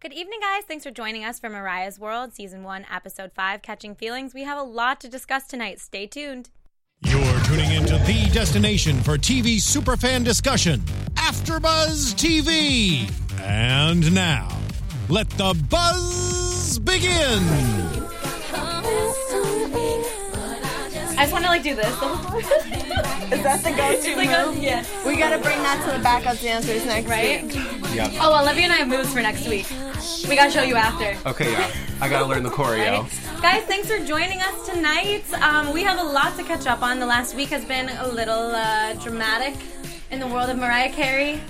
Good evening, guys. Thanks for joining us for Mariah's World, Season 1, Episode 5, Catching Feelings. We have a lot to discuss tonight. Stay tuned. You're tuning into the destination for TV superfan discussion, AfterBuzz TV. And now, let the buzz begin. I just want to like do this. Is that the go-to like a- move? yeah. We gotta bring that to the backup dancers next right? week. Yep. Oh, Olivia and I have moves for next week. We gotta show you after. Okay, yeah. I gotta learn the choreo. Guys, thanks for joining us tonight. Um, we have a lot to catch up on. The last week has been a little uh, dramatic in the world of Mariah Carey.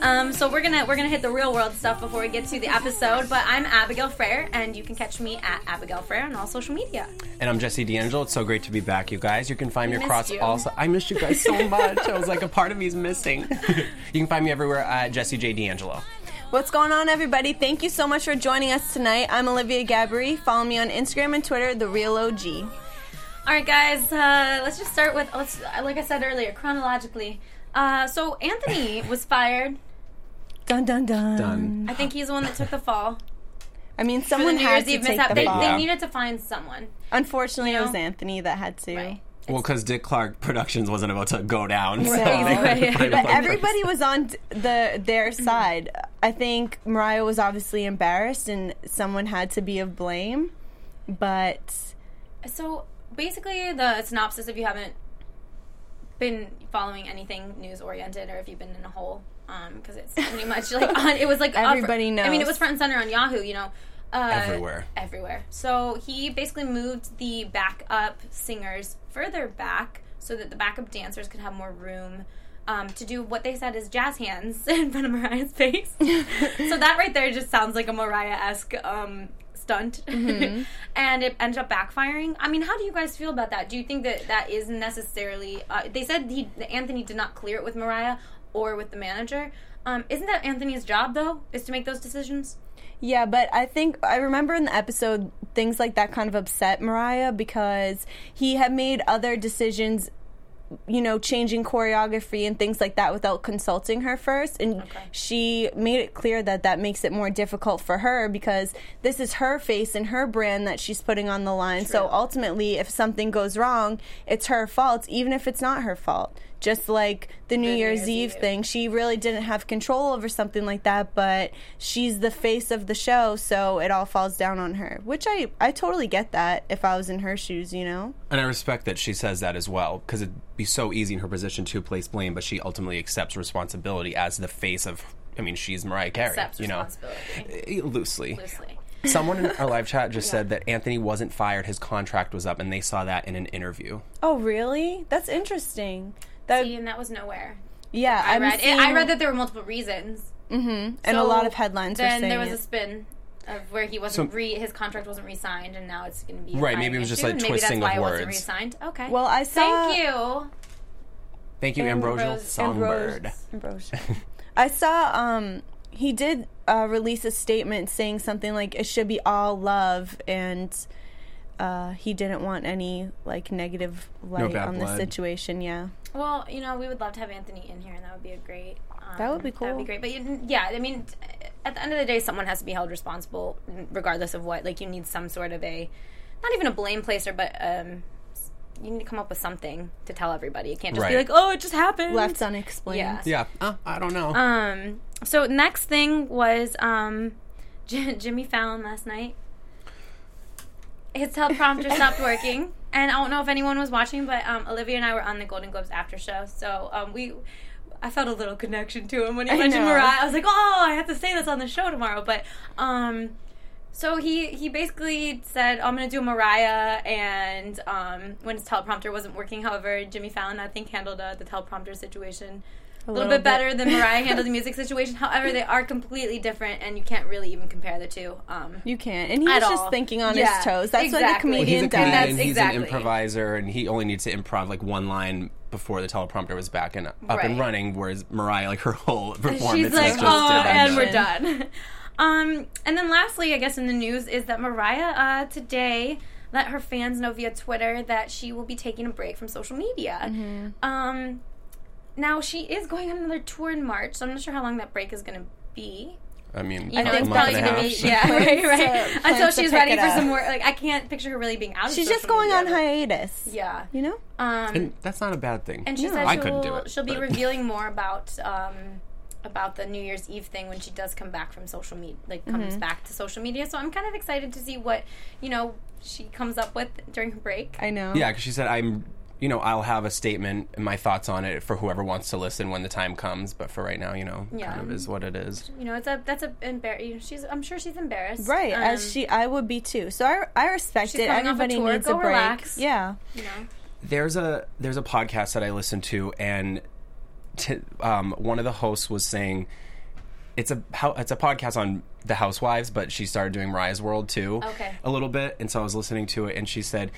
Um, so we're gonna we're gonna hit the real world stuff before we get to the episode. But I'm Abigail Frere, and you can catch me at Abigail Frere on all social media. And I'm Jesse D'Angelo. It's so great to be back, you guys. You can find me across you. all. si- I missed you guys so much. I was like, a part of me is missing. you can find me everywhere at Jesse J D'Angelo. What's going on, everybody? Thank you so much for joining us tonight. I'm Olivia Gabri. Follow me on Instagram and Twitter, the real OG. All right, guys. Uh, let's just start with let's like I said earlier, chronologically. Uh, so Anthony was fired. Dun dun dun. Done. I think he's the one that took the fall. I mean, someone the New had Year's to Eve take mishap. the They, fall. they needed to find someone. Unfortunately, You it was? Anthony that had to. Right. Well, because Dick Clark Productions wasn't about to go down. So Right. they had to Right. find But bunch of- everybody was on the their side. I think Mariah was obviously embarrassed, and someone had to be of blame. But So basically, the synopsis, if you haven't been following anything news oriented, or if you've been in a hole, because it's pretty much like on, it was like up- Everybody knows. I mean, it was front and center on Yahoo. You know. Uh, Everywhere. Everywhere. So he basically moved the backup singers further back so that the backup dancers could have more room um, to do what they said is jazz hands in front of Mariah's face. so that right there just sounds like a Mariah esque um, stunt. Mm-hmm. and it ended up backfiring. I mean, how do you guys feel about that? Do you think that that is necessarily. Uh, they said he, that Anthony did not clear it with Mariah or with the manager. Um, isn't that Anthony's job, though, is to make those decisions? Yeah, but I think I remember in the episode things like that kind of upset Mariah because he had made other decisions, you know, changing choreography and things like that without consulting her first. And Okay. she made it clear that that makes it more difficult for her because this is her face and her brand that she's putting on the line. So ultimately, if something goes wrong, it's her fault, even if it's not her fault. Just like the New, New Year's, Year's Eve Eve. thing, she really didn't have control over something like that, but she's the face of the show, so it all falls down on her. Which I I totally get that if I was in her shoes, you know. And I respect that she says that as well, because it'd be so easy in her position to place blame, but she ultimately accepts responsibility as the face of. I mean, she's Mariah Carey, Accepts you know, responsibility. Eh, loosely. Loosely. Someone in our live chat just said that Anthony wasn't fired; his contract was up, and they saw that in an interview. Oh, really? That's interesting. That See, and that was nowhere. yeah, I I'm read. seeing- I read that there were multiple reasons, Mm-hmm. and a lot of headlines were Then saying there was it. a spin of where he wasn't So- re his contract wasn't re-signed, and now it's going to be a Right, maybe it was just issue, a and maybe twisting that's why of it wasn't words. re-signed. Okay. Well, I saw Thank you. Thank you, Ambrose- Ambrosial Songbird. Ambrose. I saw um he did uh, release a statement saying something like it should be all love and uh, he didn't want any like negative light bad on the situation. Yeah. Well, you know, we would love to have Anthony in here, and that would be a great. Um, That would be cool. That would be great. But you, yeah, I mean, at the end of the day, someone has to be held responsible, regardless of what. Like, you need some sort of a, not even a blame placer, but um, you need to come up with something to tell everybody. It can't just be like, oh, it just happened. Left unexplained. Yeah. Yeah, uh, I don't know. Um. So next thing was um, J- Jimmy Fallon last night. His teleprompter stopped working, and I don't know if anyone was watching, but um, Olivia and I were on the Golden Globes after show, so um, we. I felt a little connection to him when he I mentioned know. Mariah. I was like, "Oh, I have to say this on the show tomorrow." But um, so he he basically said, "I'm going to do Mariah," and um, when his teleprompter wasn't working, however, Jimmy Fallon I think handled uh, the teleprompter situation a little, little bit bit. better than Mariah handled the music situation. However, they are completely different, and you can't really even compare the two. Um, You can't. And he At was just all. thinking on Yeah, his toes. That's what a exactly. Well, comedian he's a does. comedian. That's he's exactly. an improviser, and he only needs to improv like one line before the teleprompter was back and up and running. Whereas Mariah, like her whole performance, she's is like, just "Oh, done. and we're done." um, and then lastly, I guess in the news is that Mariah uh, today let her fans know via Twitter that she will be taking a break from social media. Mm-hmm. Um, now she is going on another tour in March, so I'm not sure how long that break is going to be. I mean, You know, I think it's probably gonna be yeah, right, right. to- Until plans she's ready for up. some more. Like I can't picture her really being out. Of She's just going media, on hiatus. Yeah. You know? Um, And that's not a bad thing. and she No. said I she'll, couldn't do it, she'll be revealing more about um, about the New Year's Eve thing when she does come back from social media, like comes Mm-hmm. back to social media. So I'm kind of excited to see what you know she comes up with during her break. I know. Yeah, because she said, I'm, you know, I'll have a statement and my thoughts on it for whoever wants to listen when the time comes. But for right now, you know, Yeah. kind of is what it is. You know, it's a that's a embar- you know, She's I'm sure she's embarrassed, Right, Um, as she, I would be too. So I, I respect She's it. coming off a Everybody tour. needs Go a break. relax. Yeah. You know, There's a there's a podcast that I listen to, and t- um, one of the hosts was saying it's a how it's a podcast on the housewives, but she started doing rise World too, Okay. a little bit, and so I was listening to it, and she said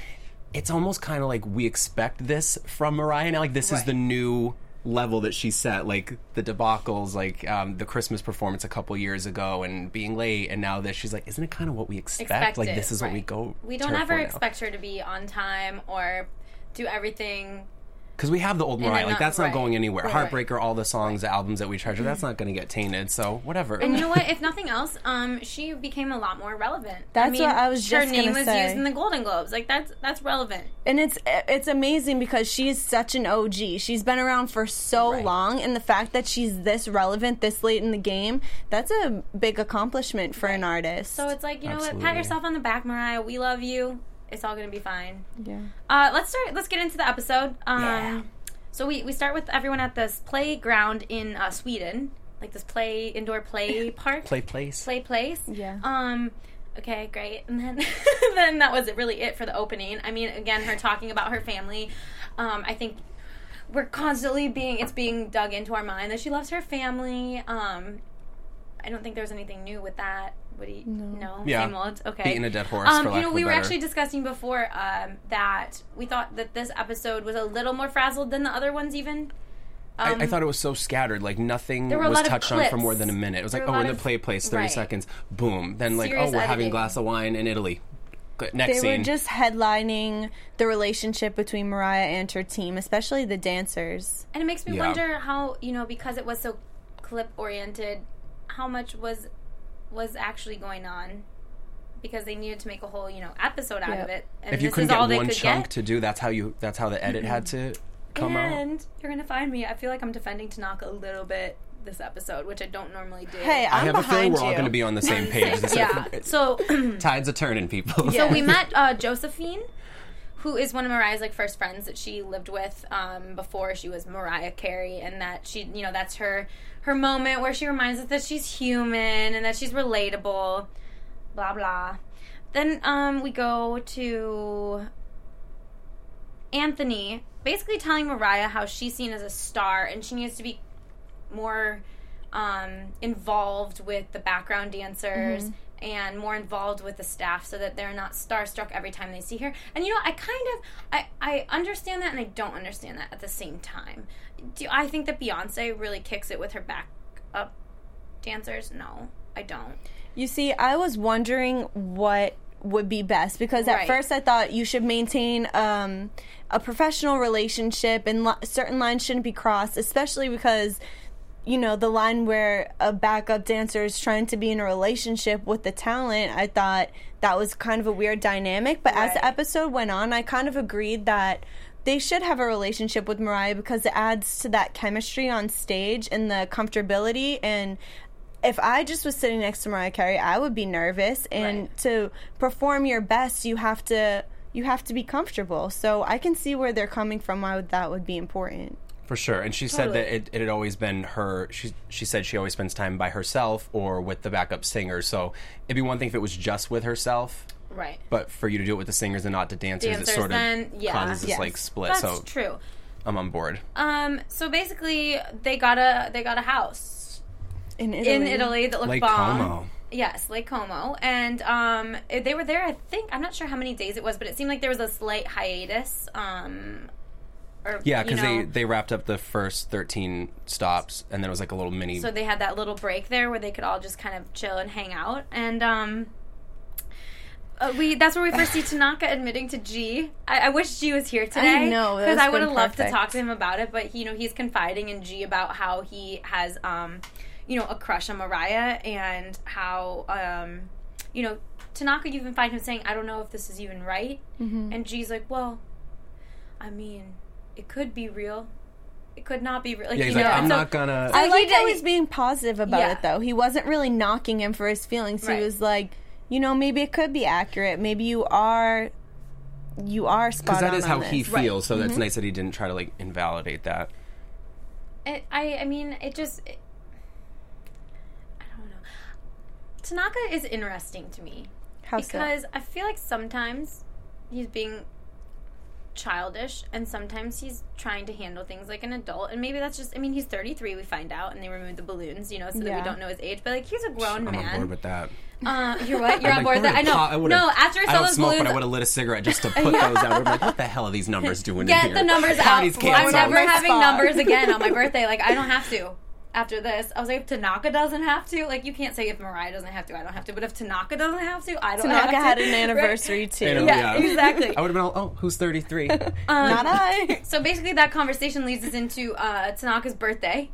it's almost kind of like we expect this from Mariah now, like this is the new level that she set like the debacles like um, the christmas performance a couple years ago and being late and now this she's like isn't it kind of what we expect, expect like this is what we go We don't ever expect her to be on time or do everything because we have the old And Mariah, like not- that's not going anywhere. Right. Heartbreaker, all the songs, the albums that we treasure, that's not going to get tainted. So whatever. And you know what? If nothing else, um, she became a lot more relevant. I That's mean, what I was Her just name gonna was say. used in the Golden Globes. Like that's that's relevant. And it's it's amazing because she's such an OG. She's been around for so Right. long, and the fact that she's this relevant this late in the game, that's a big accomplishment for an artist. So it's like you know what? Pat yourself on the back, Mariah. We love you. It's all gonna be fine. yeah. Uh, let's start. Let's get into the episode. Um, Yeah. So we we start with everyone at this playground in uh, Sweden, like this play indoor play park. Play place. play place. Yeah. Um. Okay, great. And then then that was really it for the opening. I mean, again, her talking about her family. Um, I think we're constantly being it's being dug into our mind that she loves her family. Um, I don't think there's anything new with that. What do you? No. Yeah. Same old. Okay. Beating a dead horse, Um, for you lack know, we were better- actually discussing before um, that we thought that this episode was a little more frazzled than the other ones, even. I, Um, I thought it was so scattered. Like nothing There were a was touched on for more than a minute. It was There like, were a oh, lot in the of- play place, thirty right. seconds, boom. Then like, Serious oh, we're having a glass of wine in Italy. Next They scene. were just headlining the relationship between Mariah and her team, especially the dancers. And it makes me Yeah. wonder how you know because it was so clip oriented, how much was was actually going on, because they needed to make a whole you know episode out Yep. of it. And if you couldn't is all get they one could chunk get. to do, that's how you. That's how the edit had to come out. and you're gonna find me. I feel like I'm defending Tanaka a little bit this episode, which I don't normally do. Hey, I I'm have a feeling we're all going to be on the same page. This- yeah. So Tides are turning, people. So we met uh, Josephine, who is one of Mariah's like first friends that she lived with um, before she was Mariah Carey, and that she, you know, that's her her moment where she reminds us that she's human and that she's relatable. Blah blah. Then um, we go to Anthony, basically telling Mariah how she's seen as a star and she needs to be more um, involved with the background dancers Mm-hmm. And more involved with the staff so that they're not starstruck every time they see her. And you know, I kind of I, I understand that and I don't understand that at the same time. Do I think that Beyonce really kicks it with her backup dancers? No, I don't. You see, I was wondering what would be best because at Right. first I thought you should maintain um, a professional relationship and li- certain lines shouldn't be crossed, especially because you know the line where a backup dancer is trying to be in a relationship with the talent. I thought that was kind of a weird dynamic, but as the episode went on, I kind of agreed that. They should have a relationship with Mariah because it adds to that chemistry on stage and the comfortability and if I just was sitting next to Mariah Carey, I would be nervous. And Right. to perform your best, you have to you have to be comfortable. So I can see where they're coming from. Why that would be important? For sure, and she said that it, it had always been her. She she said she always spends time by herself or with the backup singer. So it'd be one thing if it was just with herself, Right. but for you to do it with the singers and not the dancers, Dancers, it sort of then, yeah. causes this like split. That's so true. I'm on board. Um, so basically, they got a they got a house In Italy. in Italy that looked Lake bomb. Como. Yes, Lake Como, and um, they were there. I think I'm not sure how many days it was, but it seemed like there was a slight hiatus. Um, or Yeah, you because know, they they wrapped up the first 13 stops, and then it was like a little mini. so they had that little break there where they could all just kind of chill and hang out, and um. Uh, we that's where we first see Tanaka admitting to G. I, I wish G was here today. I know, because I would have loved to talk to him about it. But you know, he's confiding in G about how he has, um, you know, a crush on Mariah and how, um, you know, Tanaka you even find him saying, I don't know if this is even right. Mm-hmm. And G's like, well, I mean, it could be real. It could not be real. Like, Yeah, he's you like, know, I'm so- not gonna. I he like how he's being positive about Yeah. it, though. He wasn't really knocking him for his feelings. Right. He was like, you know, maybe it could be accurate. Maybe you are, you are spot because that on is on how this. he feels. So Mm-hmm. that's nice that he didn't try to like invalidate that. It, I I mean, it just. It, I don't know. Tanaka is interesting to me How so? because I feel like sometimes he's being childish and sometimes he's trying to handle things like an adult and maybe that's just I mean he's 33 we find out and they remove the balloons you know so that we don't know his age but like he's a grown man. I'm on board with that. uh, you're what? You're I'm on like, board with that? I know. I no after I I saw don't those smoke, balloons but I would have lit a cigarette just to put those out. I'm like, what the hell are these numbers doing in get here? the numbers out. I'm never having numbers again on my birthday. Like I don't have to after this I was like if Tanaka doesn't have to like you can't say if Mariah doesn't have to I don't have to but if Tanaka doesn't have to I don't have Tanaka to had an Right? anniversary too. You know, Yeah, exactly. I would have been all, oh, who's 33? Not I. So basically, that conversation leads us into uh, Tanaka's birthday.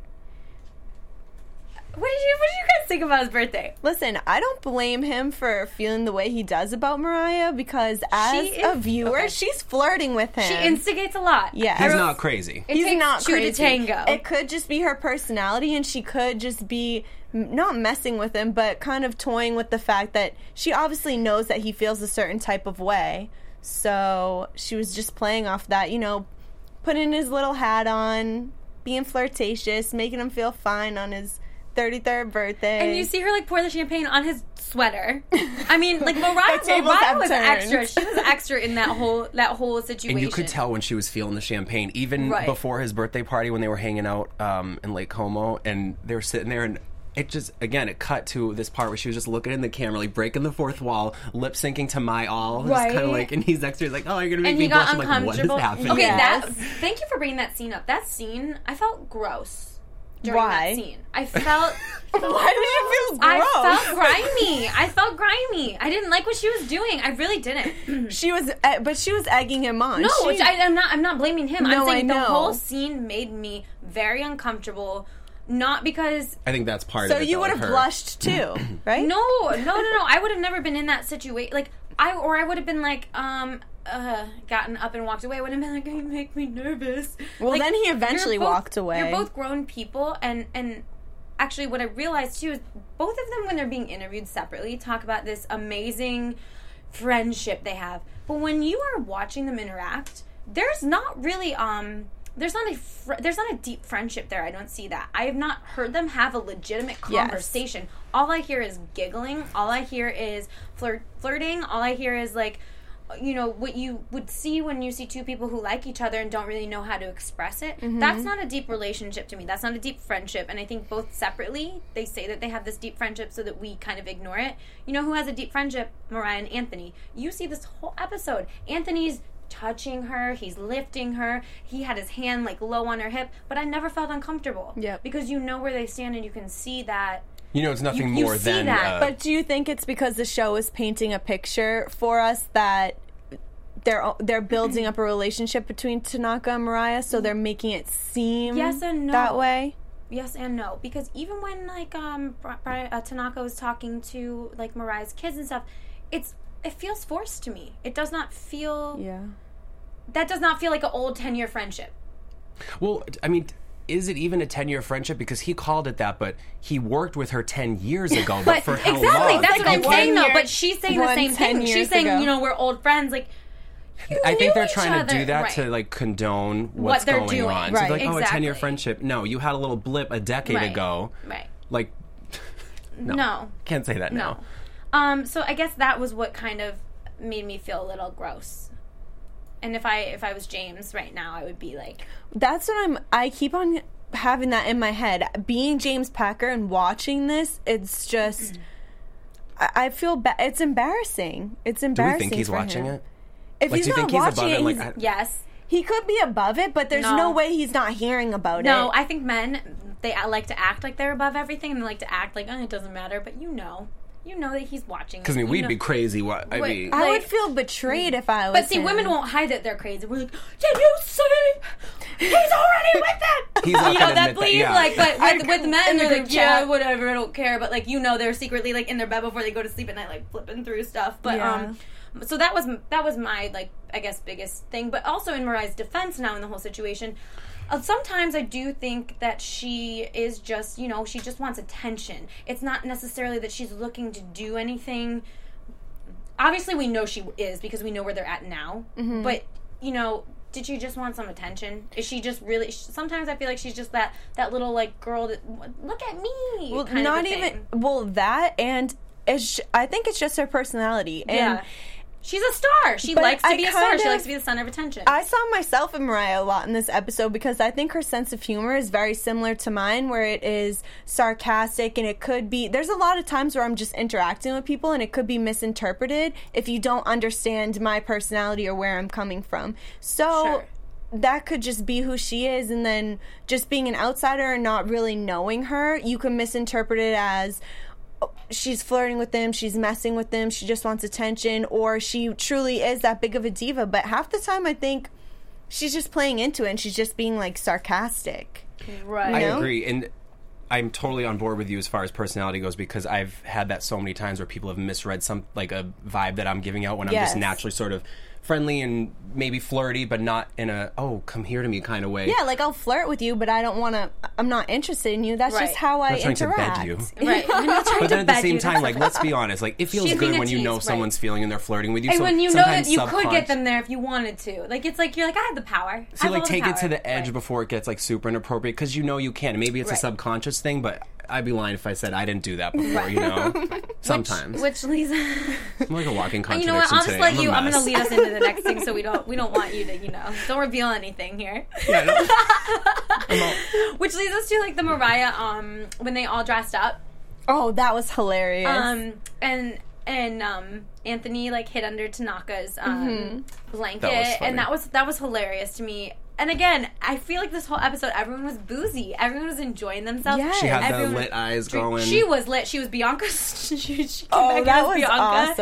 What did you What did you guys think about his birthday? Listen, I don't blame him for feeling the way he does about Mariah because as She a viewer, okay. she's flirting with him. She instigates a lot. Yeah. He's not crazy. It He's takes not two crazy. to tango. It could just be her personality, and she could just be not messing with him, but kind of toying with the fact that she obviously knows that he feels a certain type of way. So she was just playing off that, you know, putting his little hat on, being flirtatious, making him feel fine on his 33rd birthday. and you see her like pour the champagne on his sweater. I mean, like Mariah, The tables Mariah have was turned. extra. She was extra in that whole that whole situation. And you could tell when she was feeling the champagne, even Right. before his birthday party when they were hanging out um, in Lake Como, and they were sitting there, and it just again it cut to this part where she was just looking in the camera, like breaking the fourth wall, lip syncing to "My All," It's kind of like, and he's next to her, he's like, "Oh, you're gonna make and me he got blush." I'm like, what is uncomfortable. happening? okay, Yes. that. Thank you for bringing that scene up. That scene, I felt gross during Why? that scene. I felt. Why did you feel gross? I felt grimy. I felt grimy. I didn't like what she was doing. I really didn't. She was, uh, but she was egging him on. No, She- which I, I'm not. I'm not blaming him. No, I'm saying I the whole scene made me very uncomfortable. Not because I think that's part so of it. So you would have blushed too, right? no, no, no, no. I would have never been in that situation. Like I, or I would have been like, um, uh, gotten up and walked away. Would have been like, you make me nervous. Well, Like, then he eventually both- walked away. You're both grown people, and and actually, what I realized too is both of them, when they're being interviewed separately, talk about this amazing friendship they have. But when you are watching them interact, there's not really um. There's not a fr- there's not a deep friendship there. I don't see that. I have not heard them have a legitimate Yes. conversation. All I hear is giggling. All I hear is flirt flirting. All I hear is like you know what you would see when you see two people who like each other and don't really know how to express it mm-hmm. that's not a deep relationship to me. That's not a deep friendship. And i think both separately they say that they have this deep friendship so that we kind of ignore it. You know who has a deep friendship? Mariah and anthony. You see this whole episode. Anthony's touching her. He's lifting her. He had his hand like low on her hip but i never felt uncomfortable. Yeah. because you know where they stand and you can see that You know, it's nothing You- you more see than. that, uh, But do you think it's because the show is painting a picture for us that they're they're building up a relationship between Tanaka and Mariah, so they're making it seem Yes and no. that way? Yes and no, because even when like um Bri- Bri- uh, Tanaka was talking to like Mariah's kids and stuff, it's it feels forced to me. It does not feel Yeah. that does not feel like an old ten year friendship. Well, I mean, is it even a 10 year friendship? Because he called it that, but he worked with her 10 years ago. But, But for how exactly, long? that's Like what I'm a saying though. But she's saying the same thing. She's saying ago. you know we're old friends. Like you I think they're each trying to do that Right. to like condone what's they're going doing. on. So Right. like, oh, a 10 year friendship. No, you had a little blip a decade Right. ago. right. Like, No. can't say that No. now. Um, so I guess that was what kind of made me feel a little gross. And if I if I was James right now, I would be like, That's what I'm I keep on having that in my head. Being James Packer and watching this, it's just I, I feel ba- it's embarrassing. It's embarrassing. Do we think he's watching him. it? If Like, he's not think he's watching above it, it? Like, I- yes. he could be above it, but there's No. no, way he's not hearing about No, it. No, I think men they uh, like to act like they're above everything, and they like to act like oh, it doesn't matter. But you know, you know that he's watching. Because I mean, You we'd know- be crazy. What I Wait, mean, I would feel betrayed if I was. But see, him. women won't hide that they're crazy. We're like, did you see? he's already with it. He's not you know gonna that bleed yeah. like, but with, with men, they're group like, yeah, chat. whatever, I don't care. But like, you know, they're secretly like in their bed before they go to sleep at night, like flipping through stuff. But Yeah. um, so that was that was my like I guess biggest thing. But also in Mariah's defense now in the whole situation. Uh, sometimes I do think that she is just, you know, she just wants attention. It's not necessarily that she's looking to do anything obviously we know she is because we know where they're at now Mm-hmm. but you know did she just want some attention is she just really sometimes i feel like she's just that that little like girl that look at me well, kind of not even well that and I think it's just her personality. And yeah she's a star she But likes to I be a star kind she likes to be the center of attention I saw myself in Mariah a lot in this episode because I think her sense of humor is very similar to mine, where it is sarcastic and it could be. There's a lot of times where I'm just interacting with people and it could be misinterpreted if you don't understand my personality or where I'm coming from. So. Sure. That could just be who she is, and then just being an outsider and not really knowing her, you can misinterpret it as she's flirting with them, she's messing with them, she just wants attention, or she truly is that big of a diva. But half the time, I think she's just playing into it and she's just being like sarcastic. right I know? agree, and I'm totally on board with you as far as personality goes because I've had that so many times where people have misread some like a vibe that I'm giving out when I'm just naturally sort of friendly and maybe flirty, but not in a oh come here to me kind of way. Yeah, like I'll flirt with you, but I don't want to. I'm not interested in you. That's Right. just how I not trying to interact. bed you. right I'm not trying But to then at the same time, like let's be honest, like it feels She's good a when you know right. someone's feeling and they're flirting with you. and so when you know that you could get them there if you wanted to like it's like you're like i have the power I So have like all take it to the edge Right. before it gets like super inappropriate because you know you can. Maybe it's Right. a subconscious thing, but I'd be lying if I said I didn't do that before. You know, sometimes which leads I'm like a walking contradiction You know what? I'll just today. let I'm you. I'm gonna lead us into the next thing, so we don't we don't want you to you know don't reveal anything here. Yeah, no. Which leads us to like the Mariah um when they all dressed up Oh, that was hilarious. um and and um Anthony like hid under Tanaka's um blanket That was funny. and that was that was hilarious to me. And again, I feel like this whole episode, everyone was boozy. Everyone was enjoying themselves. Yes. She had Everyone- the lit eyes going. She was lit. She was Bianca. she, she came Oh, back that as was Bianca.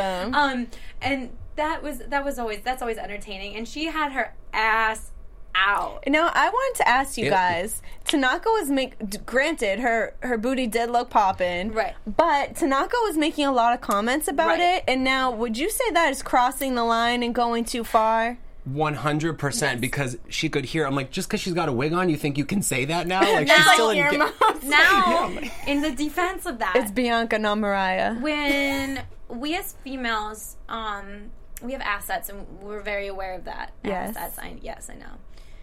awesome. Um, and that was that was always that's always entertaining. And she had her ass out. Now I wanted to ask you It- guys. Tanaka was make. Granted, her her booty did look popping, Right. But Tanaka was making a lot of comments about Right. it. And now, would you say that is crossing the line and going too far? One hundred percent because she could hear. I'm like, just because she's got a wig on, you think you can say that now? Like she's still in. ga- Now, in the defense of that, It's Bianca, not Mariah. when we as females, um, we have assets, and we're very aware of that. Yes. Assets. I, yes, I know.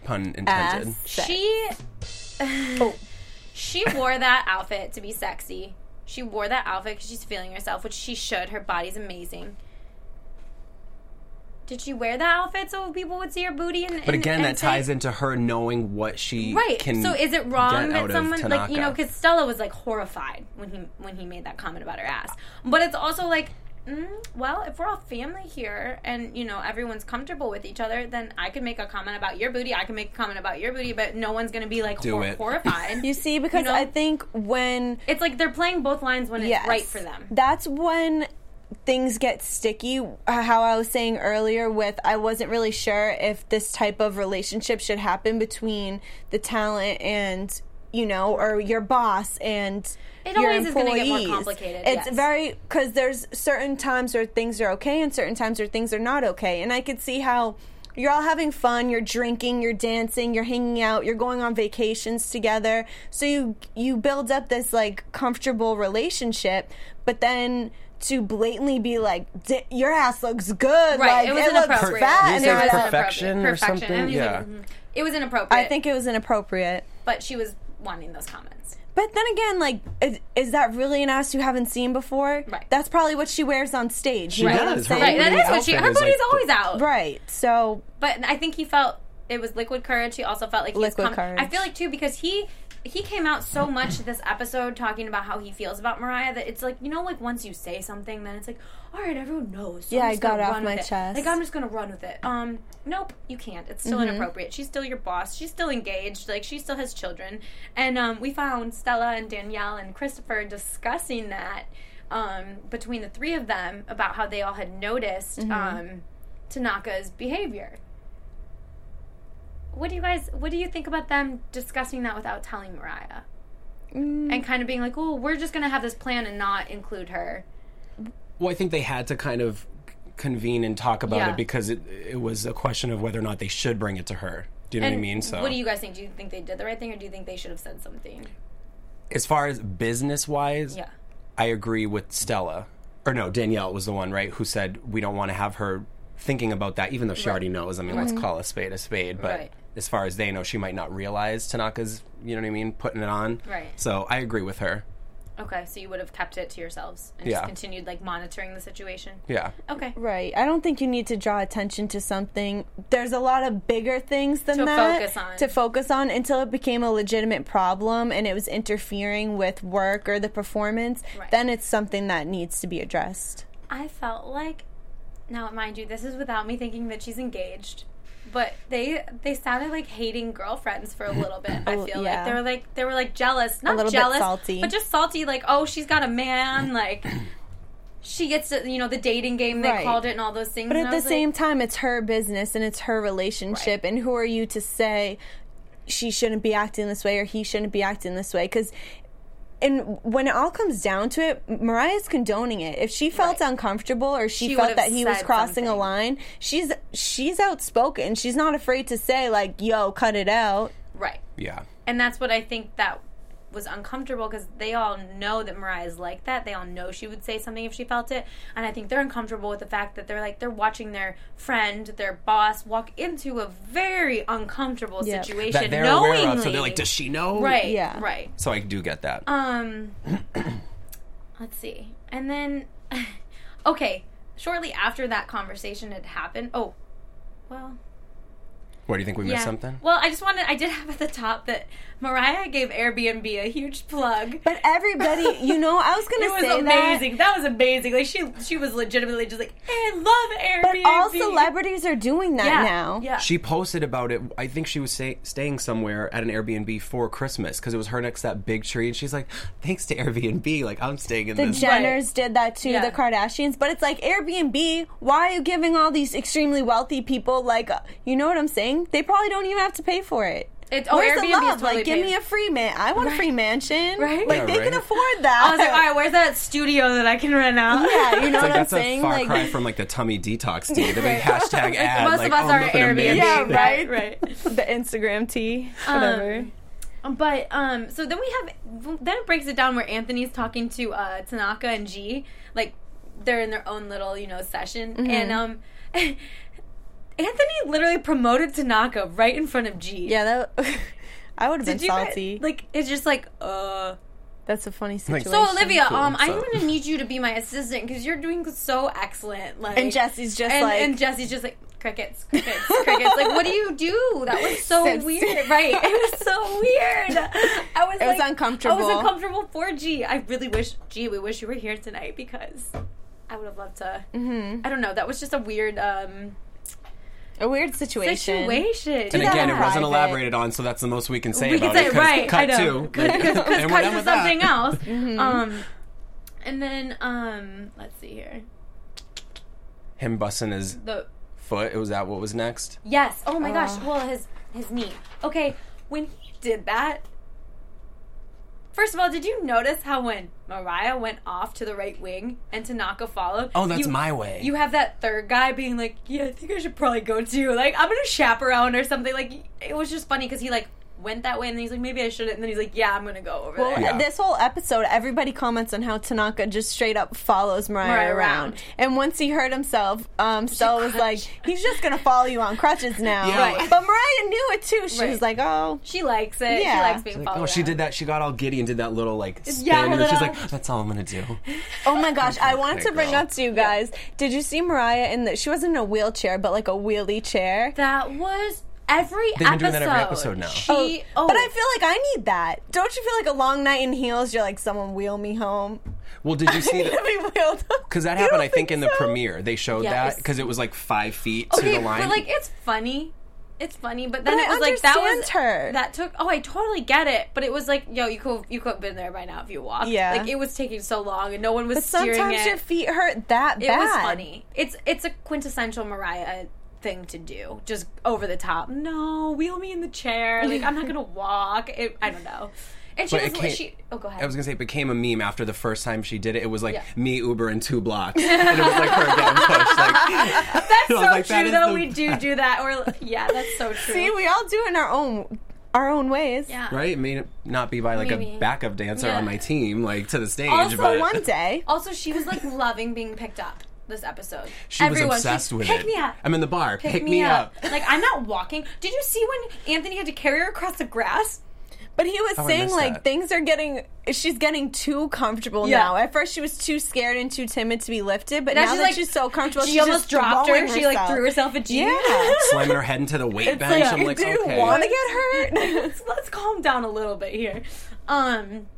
Pun intended. Ass. She Oh. she wore that outfit to be sexy. She wore that outfit because she's feeling herself, which she should. Her body's amazing. Did she wear that outfit so people would see her booty? And, But again, that ties into her knowing what she right. can. So is it wrong that someone like you know because Stella was like horrified when he when he made that comment about her ass, but it's also like. Mm, well, if we're all family here and you know everyone's comfortable with each other, then I could make a comment about your booty. I can make a comment about your booty, but no one's going to be like Do hor- it. horrified. You see, because know? I think when It's like they're playing both lines when it's yes, right for them. That's when things get sticky. How I was saying earlier, with I wasn't really sure if this type of relationship should happen between the talent and you know, or your boss and It your always is gonna get more complicated, It's yes. very because there's certain times where things are okay and certain times where things are not okay, and I could see how. You're all having fun. You're drinking. You're dancing. You're hanging out. You're going on vacations together. So you you build up this like comfortable relationship, but then to blatantly be like, "D- "Your ass looks good," Right, like it was looks inappropriate. fat, and it was- perfection or Perfection. something? And he was Yeah. like, mhm. It was inappropriate. I think it was inappropriate. but she was wanting those comments. But then again, like, is, is that really an ass you haven't seen before? Right. That's probably what she wears on stage. She you know what does. Her? Right, That is what she. Her is like booty's the- always out. Right. So But I think he felt it was liquid courage. He also felt like he Liquid was com- courage. I feel like too because he he came out so much this episode talking about how he feels about Mariah that it's like you know like once you say something then it's like all right everyone knows. So Yeah, I got it off my it. chest. Like I'm just gonna run with it. Um, nope, you can't. It's still Mm-hmm. inappropriate. She's still your boss. She's still engaged. Like she still has children. And um, we found Stella and Danielle and Christopher discussing that um, between the three of them about how they all had noticed Mm-hmm. um, Tanaka's behavior. What do you guys? What do you think about them discussing that without telling Mariah? Mm. And kind of being like, "Oh, we're just gonna have this plan and not include her." Well, I think they had to kind of convene and talk about Yeah. it because it it was a question of whether or not they should bring it to her. Do you know And what I mean? So what do you guys think? Do you think they did the right thing, or do you think they should have said something? as far as business wise, Yeah. I agree with Stella. Or no, Danielle was the one, right, who said we don't want to have her thinking about that, even though she already knows. I mean, let's call a spade a spade. But Right. As far as they know, she might not realize Tanaka's, you know what I mean, putting it on. Right. So I agree with her. Okay, so you would have kept it to yourselves and Yeah. just continued like monitoring the situation. Yeah. Okay. Right. I don't think you need to draw attention to something. There's a lot of bigger things than To that focus on. to focus on until it became a legitimate problem and it was interfering with work or the performance. Right. Then it's something that needs to be addressed. I felt like now mind you, this is without me thinking that she's engaged. But they they sounded like hating girlfriends for a little bit. I Oh, feel yeah. like they were like they were like jealous, not jealous, salty. but just salty. Like oh, she's got a man. Like she gets to you know the dating game they Right. called it and all those things. But at the same like, time, it's her business and it's her relationship. Right. And who are you to say she shouldn't be acting this way or he shouldn't be acting this way? Because. And when it all comes down to it, Mariah's condoning it. If she felt Right. uncomfortable or she, She felt that he was said crossing a line, she's she's outspoken. She's not afraid to say like, "Yo, cut it out." right. Yeah. and that's what I think that was uncomfortable because they all know that Mariah's like that. They all know she would say something if she felt it, and I think they're uncomfortable with the fact that they're like they're watching their friend, their boss, walk into a very uncomfortable Yeah. situation, That they're knowingly. aware of. So they're like, does she know? Right. Yeah. Right. So I do get that. Um, let's see, and then okay, shortly after that conversation had happened. Oh, well. What do you think we missed something? Well, I just wanted, I did have at the top that Mariah gave Airbnb a huge plug. But everybody, you know, I was gonna It was say amazing. That. was amazing. Like she, she was legitimately just like, I love. Airbnb. But all celebrities are doing that yeah, now. Yeah. She posted about it. I think she was say, staying somewhere at an Airbnb for Christmas because it was her next that big tree, and she's like, "Thanks to Airbnb, like I'm staying in The this." Jenners did that too, Yeah. the Kardashians. But it's like Airbnb. Why are you giving all these extremely wealthy people like, uh, you know what I'm saying? They probably don't even have to pay for it. It's, oh, Where's the Airbnb is love? totally like, give paid. me a free man. I want a free mansion. Right? Like Yeah, they can afford that. I was like, all right, where's that studio that I can rent out? yeah, you know It's like what I'm that's a far Like, cry from like the tummy detox tea, the big hashtag ad. Most like, of us oh, are nothing Airbnb. Yeah, right, right. right. the Instagram tea, whatever. Um, But um, so then we have then it breaks it down where Anthony's talking to uh, Tanaka and G, like they're in their own little you know session, Mm-hmm. and um, Anthony literally promoted Tanaka right in front of G. yeah, that. I would have been Did you guys- salty. like it's just like uh. That's a funny Like- situation. So Olivia, Cool, um, I'm gonna need you to be my assistant because you're doing so excellent. Like, and Jesse's just and, like, and Jesse's just like crickets, crickets, crickets. Like, what do you do? That was so Sits. weird, right? It was so weird. I was It was uncomfortable. I was uncomfortable for G. I really wish G. We wish you were here tonight because I would have loved to. Mm-hmm. I don't know. That was just a weird um, a weird situation. situation. And again, in it wasn't elaborated on, so that's the most we can say we about could say it. 'cause right. Cut I know. two, Because and we're cut to with that. something else. Mm-hmm. Um, and then um, let's see here. Him busting his The foot. It was that. What was next? Yes. Oh my gosh. Well, his his knee. Okay, when he did that. First of all, did you notice how when Mariah went off to the right wing and Tanaka followed? Oh, that's you- my way. You have that third guy being like, "Yeah, I think I should probably go too." Like, I'm gonna chaperone or something. Like, it was just funny because he like went that way and then he's like, "Maybe I shouldn't," and then he's like, "Yeah, I'm gonna go over Well, there." Yeah. this whole episode, everybody comments on how Tanaka just straight up follows Mariah, Mariah around. around. And once he hurt himself, um, Stella was like, he's just gonna follow you on crutches now. Yeah. Right. But Mariah knew it too. She Right. was like, oh. She likes it. Yeah. She likes being Like, followed. oh, she did that. She got all giddy and did that little like spin. Yeah, and then she's like, "That's all I'm gonna do." Oh my gosh, I wanted to bring girl. up to you guys. Did you see Mariah in the? She wasn't in a wheelchair, but like a wheelie chair. That was every They've been episode. doing that every episode now. She, oh, oh, But I feel like I need that. Don't you feel like a long night in heels? You're like, someone wheel me home. Well, did you see I that? to be wheeled. Because that happened, don't I think, in the so? premiere. They showed Yes. that because it was like five feet to the line. but like it's funny. It's funny, but then But it was like that was her. that took. Oh, I totally get it, but it was like, yo, you could you could have been there by now if you walked. Yeah. like it was taking so long and no one was But steering sometimes it. your feet hurt that it bad. was funny. It's it's a quintessential Mariah thing to do. Just over the top. No, wheel me in the chair. Like I'm not gonna walk. It, I don't know. And she But was can't- she. Oh, go ahead. I was gonna say it became a meme after the first time she did it. It was like Yeah. me Uber in two blocks, and it was like her getting pushed. Like that's so like, true is though. the We do do that. Or yeah, that's so true. See, we all do it in our own our own ways. yeah. right, it may not be by like Maybe. a backup dancer Yeah. on my team, like to the stage, Also, but One day. Also, she was like loving being picked up this episode. she Everyone, was obsessed she, with pick it. me up. I'm in the bar. Pick, Pick, me, up. like I'm not walking. Did you see when Anthony had to carry her across the grass? But he was Oh, saying like that. things are getting she's getting too comfortable Yeah. now. At first she was too scared and too timid to be lifted, but Now now, she's that like- she's so comfortable, She she's almost dropped her. throwing She like threw herself a jean. Yeah. slamming her head into the weight It's bench. like, I'm like, do you okay. want to get hurt? let's, let's calm down a little bit here. Um,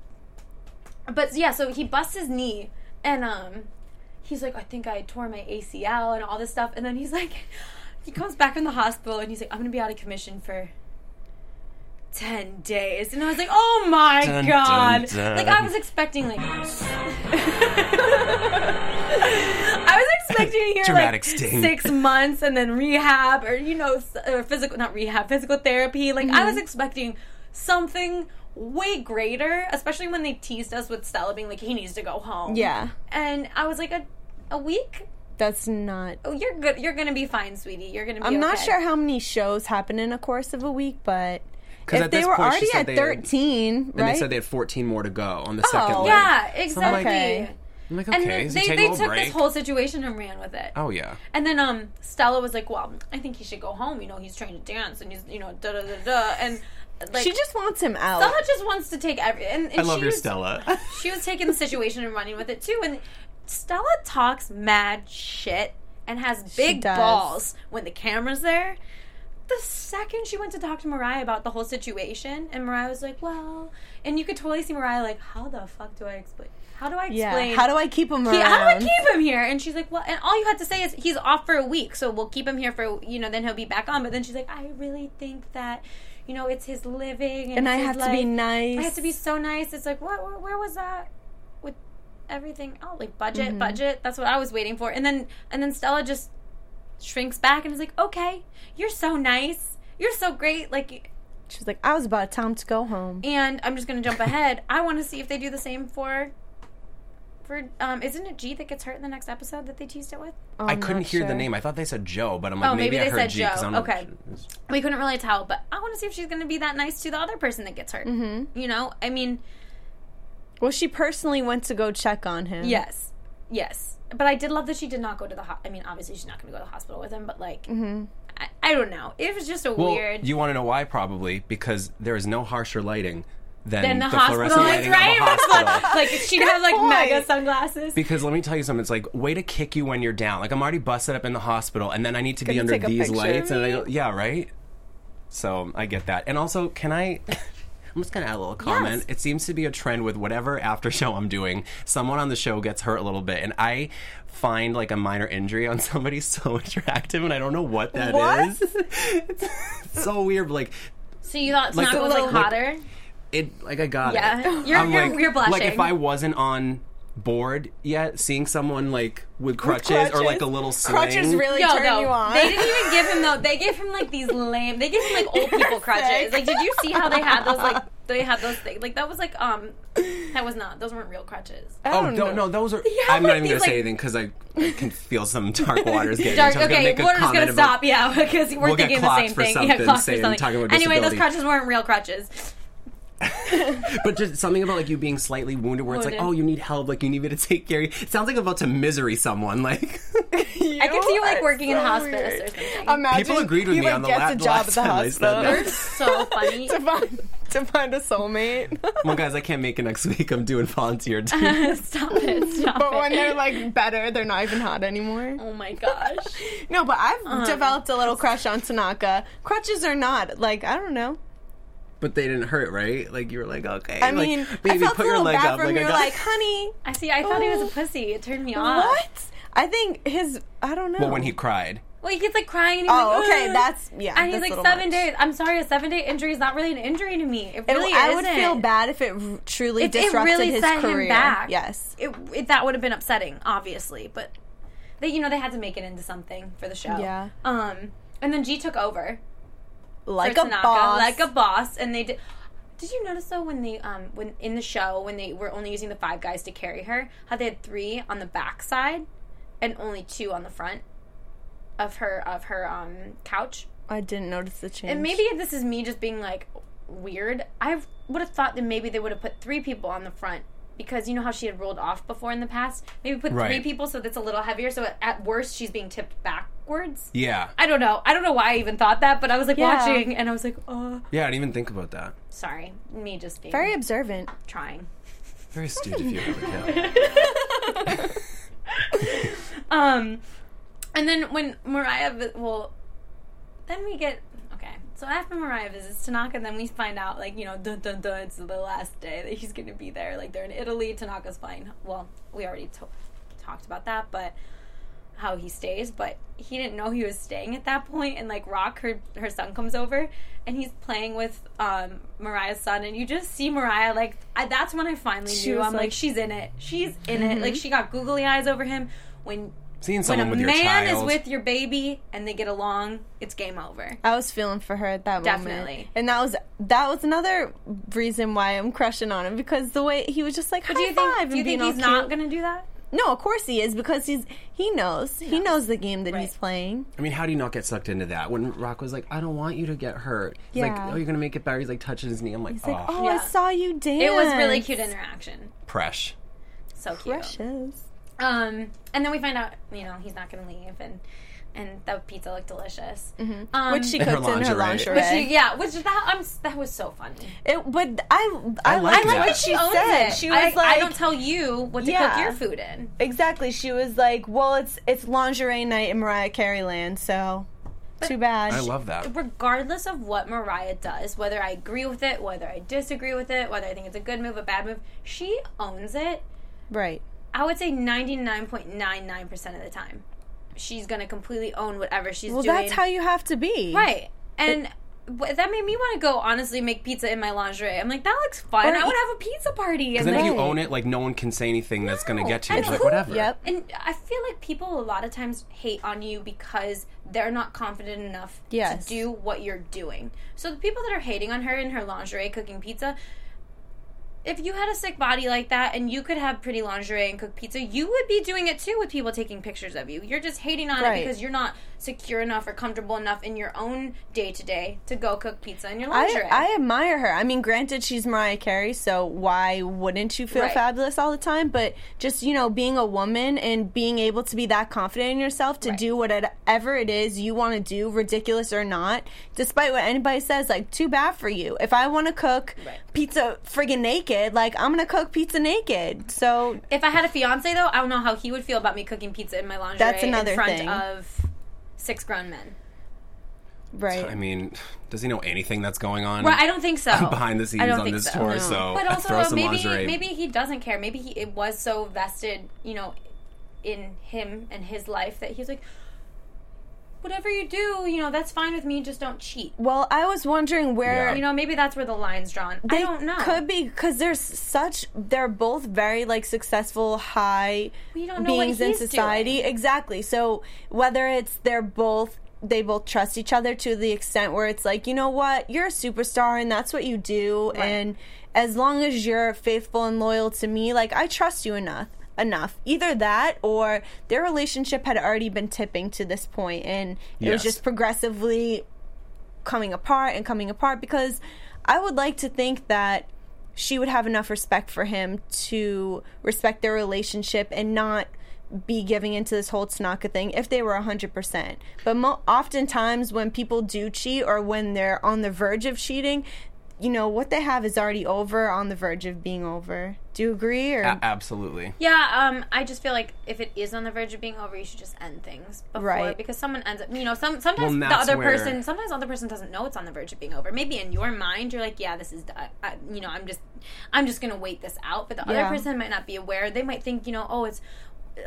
but yeah, so he busts his knee, and um, he's like, I think I tore my ACL and all this stuff, and then he's like, he comes back from the hospital, and he's like, I'm gonna be out of commission for. 10 days and I was like oh my Dun, god dun, dun. like I was expecting like I was expecting to hear Dramatic like sting. six months and then rehab or you know or physical not rehab physical therapy like I was mm-hmm. expecting something way greater especially when they teased us with Stella being like he needs to go home yeah. and I was like a a week That's not oh you're good you're gonna be fine sweetie you're gonna be fine. I'm not okay." sure how many shows happen in a course of a week, but if they were point already at they had- 13, And right? they said they had 14 more to go on the second Oh. leg. yeah So exactly I'm like, Okay. I'm like, and okay, then so they, they took break. this whole situation and ran with it oh yeah. And then um Stella was like, "Well, I think he should go home. You know, he's trained to dance, and he's you know da da da da." And like she just wants him out. Stella just wants to take every. And, and I love she your was, Stella. She was taking the situation and running with it too. And Stella talks mad shit and has big balls when the camera's there. The second she went to talk to Mariah about the whole situation, and Mariah was like, "Well," and you could totally see Mariah like, "How the fuck do I explain? How do I yeah. explain? How do I keep him He- around? how do I keep him here? And she's like, well, and all you had to say is he's off for a week, so we'll keep him here for you know, then he'll be back on. But then she's like, I really think that you know it's his living, and, And I have his to be nice. I have to be so nice. It's like, what? Where, where was that with everything? Oh, like budget, Mm-hmm. budget. That's what I was waiting for. And then and then Stella just shrinks back and is like, okay, you're so nice, you're so great, like. She's like, I was about time to go home. And I'm just gonna jump ahead. I want to see if they do the same for. For um, isn't it G that gets hurt in the next episode that they teased it with? Oh, I couldn't not hear the name. I thought they said Joe, but I'm like, Oh, maybe maybe, they I heard said G 'cause Joe. Okay. We couldn't really tell, but I want to see if she's going to be that nice to the other person that gets hurt. Mm-hmm. You know, I mean, Well, she personally went to go check on him. yes, yes, but I did love that she did not go to the. Ho- I mean, obviously she's not going to go to the hospital with him, but like, I, I don't know. It was just a Well, weird. you want to know why? Probably because there is no harsher lighting than, then the, the, hospital, fluorescent is lighting right. of a hospital. like she'd have like point. mega sunglasses. Because let me tell you something. It's like way to kick you when you're down. Like I'm already busted up in the hospital, and then I need to be under these lights, and I go, yeah, right. So I get that. And also, can I? I'm just gonna add a little comment. Yes. It seems to be a trend with whatever after show I'm doing. Someone on the show gets hurt a little bit, and I find like a minor injury on somebody so attractive, and I don't know what that is. What? it's so weird. Like so you thought Like Tanaka was like little- like- hotter? It like I got Yeah. it. You're- I'm you're- like, you're blushing. Like if I wasn't on board yet, seeing someone like with crutches, or like a little swing. Crutches really Yo, turn though, you on. they didn't even give him though. They gave him like these lame. They gave him like old people crutches. sick. Like, did you see how they had those? Like, they had those things. Like that was like um, that was not. Those weren't real crutches. I Oh don't no, know. no, those are. Yeah, I'm like not even these, gonna like- say anything because I, I can feel some dark waters getting. Dark. into it. I'm gonna Okay, make a water's comment gonna about- stop. Yeah, because we're We'll get thinking the same for thing. something, yeah, clocked for saying- something. talking about anyway, those crutches weren't real crutches. But just something about like you being slightly wounded, where it's like, Wounded. oh, you need help, like you need me to take care. of you. It sounds like I'm about to misery someone. Like I can see you like are working in so hospice weird. or something. Imagine People agreed with he, me like, on the gets la- a the job last at the time I said hospital that. so funny. to find to find a soulmate. well, guys, I can't make it next week. I'm doing volunteer. Too. stop it. Stop but it. when they're like better, they're not even hot anymore. oh my gosh. No, but I've Uh-huh. developed a little crush on Tanaka. Crutches or not, like I don't know. But they didn't hurt, right? Like you were like, okay. I like, mean, I baby, felt put a your little leg bad up. for. Like, I You're got- like, honey, I see. I thought he was a pussy. It turned me off. what? I think his. I don't know. Well, when he cried. Well, he gets like crying. And he's Oh, like, okay. That's yeah. And he's like seven much. days. I'm sorry, a seven day injury is not really an injury to me. It It- really I isn't. would feel bad if it r- truly It, it disrupted really his set career. him back. Yes. it, it, that would have been upsetting, obviously. But they you know they had to make it into something for the show. Yeah. Um, and then G took over like for a Tanaka, boss. like a boss, and they did. Did you notice though when they um when in the show when they were only using the five guys to carry her, how they had three on the back side and only two on the front of her of her um couch? I didn't notice the change. And maybe this is me just being like weird. I would have thought that maybe they would have put three people on the front because you know how she had rolled off before in the past. Maybe put three people so that's a little heavier. So at worst, she's being tipped backwards. Yeah. I don't know. I don't know why I even thought that, but I was like Yeah. watching and I was like, oh, Yeah, I didn't even think about that. sorry, me just being very observant. trying. Very astute if you have a kid. Um, and then when Mariah, vi- well, then we get okay. So after Mariah visits Tanaka, then we find out like you know, dun dun dun, it's the last day that he's gonna be there. Like they're in Italy. Tanaka's flying. Well, we already to- talked about that, but how he stays, but he didn't know he was staying at that point. And like Roc, her her son comes over, and he's playing with um, Mariah's son, and you just see Mariah like I, that's when I finally She knew. I'm like, like- she's in it. She's in it. Like she got googly eyes over him when Seeing when someone a with your man child. is with your baby and they get along, it's game over. I was feeling for her at that moment. Definitely. And that was that was another reason why I'm crushing on him because the way he was just like, But do you high think five do you think he's all not going to do that? No, of course he is because he's he knows he knows the game that he's playing. I mean, how do you not get sucked into that? When Roc was like, I don't want you to get hurt. He's like, Yeah. oh, you're going to make it better. He's like touching his knee. I'm like, He's like, oh, oh, I saw you dance. It was really cute interaction. presh. So cute. Precious. Um, and then we find out, you know, he's not going to leave, and and the pizza looked delicious. Um, Mm-hmm. Which she In her cooked in her lingerie. lingerie. which she, yeah, which that I'm, that was so funny. It, but I, I, I like like what that. she owns said. it. She I, was like, I don't tell you what to cook your food in. exactly. She was like, well, it's it's lingerie night in Mariah Carey land, so too bad. I love that. regardless of what Mariah does, whether I agree with it, whether I disagree with it, whether I think it's a good move, a bad move, she owns it. right. I would say 99.99% of the time. She's going to completely own whatever she's doing. Well, doing. that's how you have to be. Right. And wh- that made me want to go honestly make pizza in my lingerie. I'm like, that looks fun. I would have a pizza party. And then if you own it, like, no one can say anything that's going to No. get you. And It's like, who- whatever. Yep. and I feel like people a lot of times hate on you because they're not confident enough Yes. to do what you're doing. So the people that are hating on her in her lingerie cooking pizza, if you had a sick body like that and you could have pretty lingerie and cook pizza, you would be doing it too with people taking pictures of you. You're just hating on Right. it because you're not secure enough or comfortable enough in your own day to day to go cook pizza in your I, lingerie. I admire her. I mean, granted, she's Mariah Carey, so why wouldn't you feel Right. fabulous all the time? But just, you know, being a woman and being able to be that confident in yourself to Right. do whatever it is you want to do, ridiculous or not, despite what anybody says, like, too bad for you. If I want to cook pizza friggin' naked, like, I'm going to cook pizza naked. So, if I had a fiance though, I don't know how he would feel about me cooking pizza in my lingerie That's another in front thing. of six grown men. right. I mean, does he know anything that's going on Well, I don't think so. behind the scenes on this so. tour? No. So But also, throw some maybe lingerie. maybe he doesn't care. Maybe he it was so vested, you know, in him and his life that he's like, whatever you do, you know, that's fine with me. Just don't cheat. well, I was wondering where. Yeah. You know, maybe that's where the line's drawn. I They don't know. Could be because there's such they're both very like successful high We don't know what beings in he's society. doing. Exactly. So whether it's they're both they both trust each other to the extent where it's like, you know what, you're a superstar and that's what you do Right. and as long as you're faithful and loyal to me, like I trust you enough enough. Either that or their relationship had already been tipping to this point and it was just progressively coming apart and coming apart because I would like to think that she would have enough respect for him to respect their relationship and not be giving into this whole Tanaka thing if they were 100%. But mo- oftentimes when people do cheat or when they're on the verge of cheating, you know, what they have is already over on the verge of being over. Do you agree or A- absolutely. Yeah, um, I just feel like if it is on the verge of being over, you should just end things before Right. because someone ends up, you know, some sometimes Well, the other person, sometimes the other person doesn't know it's on the verge of being over. Maybe in your mind, you're like, yeah, this is, I, I, you know, I'm just, I'm just gonna wait this out. But the Yeah. other person might not be aware. They might think, you know, oh, it's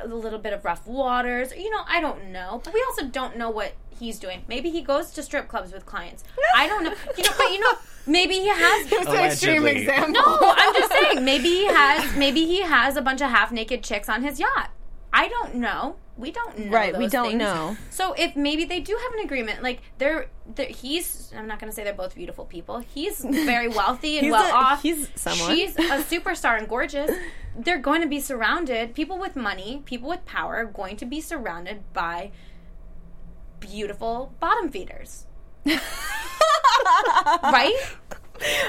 a little bit of rough waters. You know, I don't know. But we also don't know what he's doing. Maybe he goes to strip clubs with clients. I don't know. You know, but you know, maybe he has. It's an extreme example. No, I'm just saying. Maybe he has. Maybe he has a bunch of half naked chicks on his yacht. I don't know. We don't know. Right, we don't things. know. So if maybe they do have an agreement, like they're, they're he's. I'm not going to say they're both beautiful people. He's very wealthy and He's well a- off. he's someone. She's a superstar and gorgeous. They're going to be surrounded. People with money, people with power, are going to be surrounded by beautiful bottom feeders. right?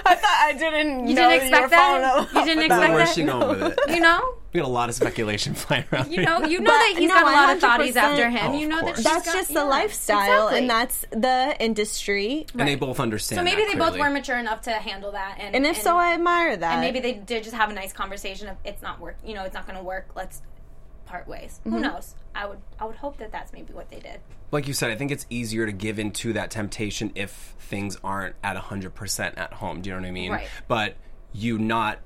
I thought I didn't. You know didn't expect were that? You didn't expect that. Where's that? she going with it? You know. We got a lot of speculation flying around. You know, you know that he's no, got a lot of 100%. after him. Oh, you know that course. she's That's got- just yeah, the lifestyle, exactly. and that's the industry. and they both understand. So maybe that they both were mature enough to handle that, and And if so, I admire that. and maybe they did just have a nice conversation of it's not work. You know, it's not going to work. Let's part ways. Mm-hmm. Who knows? I would I would hope that that's maybe what they did. like you said, I think it's easier to give into that temptation if things aren't at 100% at home. Do you know what I mean? Right. But you not,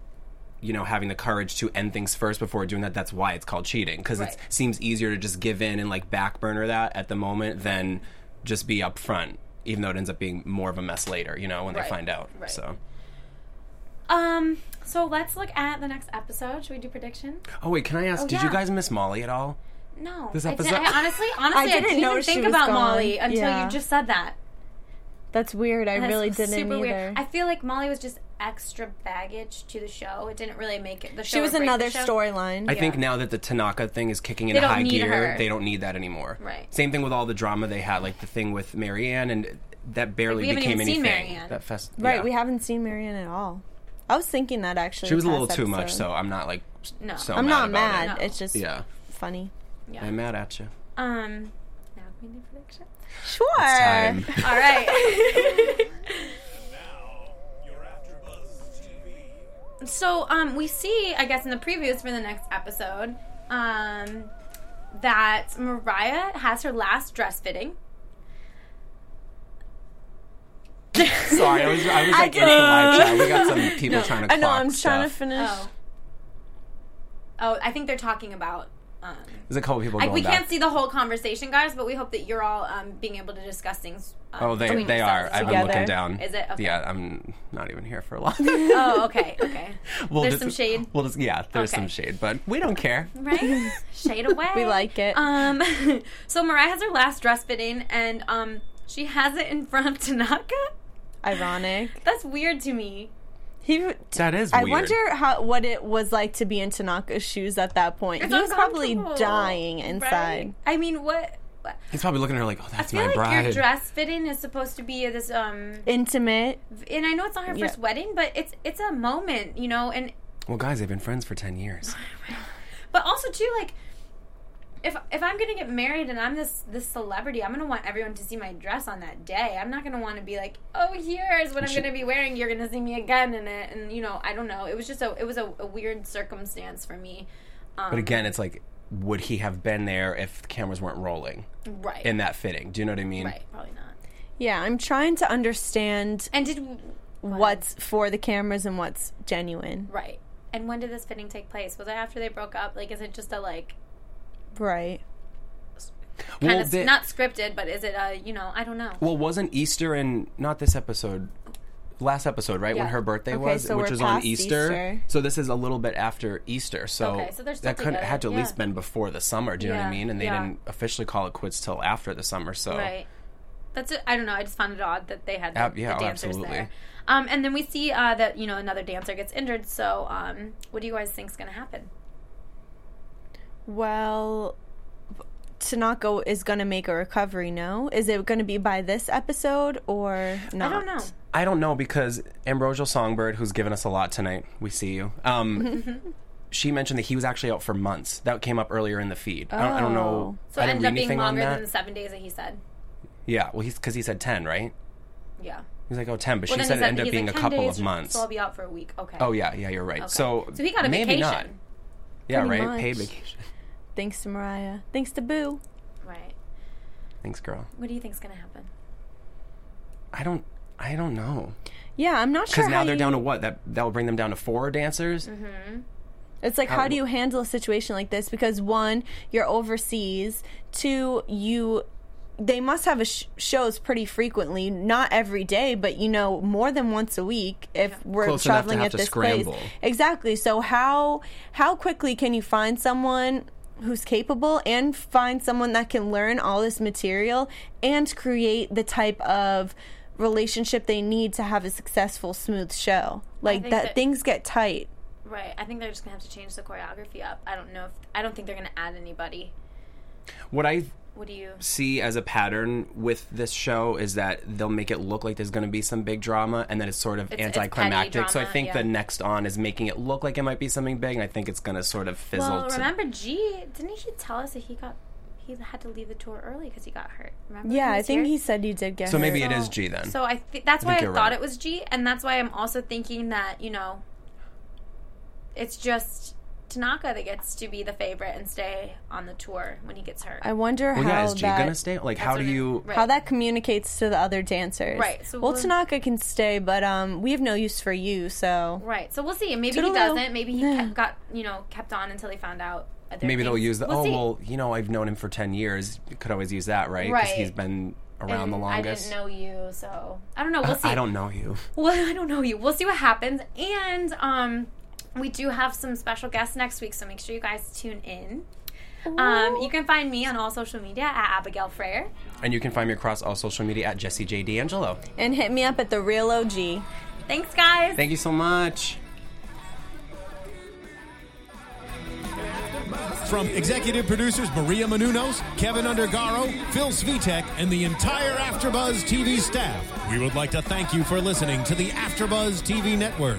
you know, having the courage to end things first before doing that, that's why it's called cheating. Because Right. it seems easier to just give in and like back burner that at the moment than just be upfront, even though it ends up being more of a mess later, you know, when Right. they find out. Right. So. Um. So let's look at the next episode. Should we do prediction? Oh, wait, can I ask, Oh, did you guys miss Molly at all? No. This I, episode- didn't, I honestly, honestly, I didn't didn't, know even think about gone. Molly until Yeah. you just said that. That's weird. I That's really didn't super either. weird. I feel like Molly was just extra baggage to the show. It didn't really make it. The show she was another storyline. I think now that the Tanaka thing is kicking They into don't high need gear, her. they don't need that anymore. Right. Same thing with all the drama they had, like the thing with Marianne, and that barely we haven't became even seen anything. Marianne. That fest, Right, yeah. we haven't seen Marianne at all. I was thinking that actually. She was a little past too much, so I'm not like No. so I'm mad not about mad. It. No. It's just Yeah, funny. Yeah. I'm mad at you. Um. Now we do prediction? Sure. Time. All right. so um, we see, I guess, in the previews for the next episode, um, that Mariah has her last dress fitting. Sorry, I was I was like in the didn't- live chat. We got some people trying to. I know. I'm trying to finish. Oh. Oh, I think they're talking about. Um, There's a couple people like going we back. can't see the whole conversation, guys, but we hope that you're all um, being able to discuss things. Um, Oh, they they are. I've been looking down. Is it? Okay. Yeah, I'm not even here for a lot. Oh, okay, okay. We'll There's just- some shade. We'll just yeah, there's Okay. some shade, but we don't care. right? Shade away. We like it. Um, so Mariah has her last dress fitting, and um, she has it in front of Tanaka. Ironic. That's weird to me. He. That is I weird. wonder how what it was like to be in Tanaka's shoes at that point. It's he was probably dying inside. right? I mean, what? what He's probably looking at her like, "Oh, I that's feel my like bride." your dress fitting is supposed to be this um, Intimate. and I know it's not her Yeah. first wedding, but it's it's a moment, you know, and Well, guys, they've been friends for ten years. but also too like. If, if I'm gonna get married and I'm this this celebrity, I'm gonna want everyone to see my dress on that day. I'm not gonna want to be like, oh, here's what I'm She- gonna be wearing. You're gonna see me again in it, and you know, I don't know. It was just a it was a, a weird circumstance for me. Um, But again, it's like, would he have been there if the cameras weren't rolling right, in that fitting? Do you know what I mean? right, probably not. Yeah, I'm trying to understand And did go ahead. what's for the cameras and what's genuine. right? And when did this fitting take place? Was it after they broke up? Like, is it just a like Right. kind Well, of the- not scripted, but is it a you know I don't know. Well, wasn't Easter in not this episode, last episode, right? When her birthday Okay, was, so which we're was on Easter. Easter. So this is a little bit after Easter. So, Okay, so still that could together, had to at least been before the summer. Do you know what I mean? And they yeah. didn't officially call it quits till after the summer. So Right. That's it. I don't know. I just found it odd that they had the, Ab- yeah, the oh, dancers absolutely. there. Um, and then we see uh, that you know another dancer gets injured. So, um, what do you guys think is going to happen? Well, Tanaka is going to make a recovery, no? Is it going to be by this episode or not? I don't know. I don't know because Ambrosial Songbird, who's given us a lot tonight, we see you. Um, she mentioned that he was actually out for months. That came up earlier in the feed. I, don't, I don't know. Oh. So I it didn't ended up being longer than the seven days that he said. Yeah, well, he's because he said ten, right? Yeah. He's like, oh, 10, but Well, she then said it ended up being like, a couple days, of months. So I'll be out for a week. Okay. Oh yeah, yeah, you're right. Okay. So so he got a maybe vacation. not. Yeah, Pretty right. much. Paid vacation. Thanks to Mariah. Thanks to Boo. Right. Thanks, girl. What do you think's going to happen? I don't. I don't know. Yeah, I'm not sure. Because now how they're you- down to what? That that will bring them down to four dancers. Mm-hmm. It's like, How- how do you handle a situation like this? Because one, you're overseas. Two, you they must have a sh- shows pretty frequently, not every day, but you know more than once a week if we're Close enough to traveling have at to this scramble. place. Exactly. So how how quickly can you find someone who's capable and find someone that can learn all this material and create the type of relationship they need to have a successful smooth show. Like that, that- things get tight. Right. I think they're just gonna have to change the choreography up. I don't know if I don't think they're gonna add anybody. What I What do you? see as a pattern with this show is that they'll make it look like there's going to be some big drama, and then it's sort of It's- it's anticlimactic. petty so I think yeah. the next on is making it look like it might be something big, and I think it's going to sort of fizzle. Well, to- remember G? Didn't he tell us that he got he had to leave the tour early because he got hurt? Remember? Yeah, I think here? he said he did get So maybe hurt. it is G then. So I th- that's why I thought right. it was G, and that's why I'm also thinking that you know, it's just Tanaka that gets to be the favorite and stay on the tour when he gets hurt. I wonder well, how yeah, is G that going to stay? Like, how do you? right. how that communicates to the other dancers. Right, so well, we'll- Tanaka can stay, but um, we have no use for you. So Right. So we'll see. Maybe Toodaloo. he doesn't. Maybe he Yeah. kept, got you know kept on until he found out. other Maybe they'll use the. We'll oh see. well, you know, I've known him for ten years. Could always use that, right? Right. he's been around And the longest. I didn't know you, so I don't know. We'll see. I don't know you. Well, I don't know you. We'll see what happens. And um, we do have some special guests next week, so make sure you guys tune in. Um, you can find me on all social media at Abigail Frere. And you can find me across all social media at Jesse J D'Angelo. and hit me up at the real OG. Thanks, guys. Thank you so much. From executive producers Maria Menounos, Keven Undergaro, Phil Svitek, and the entire AfterBuzz TV staff, we would like to thank you for listening to the AfterBuzz TV network.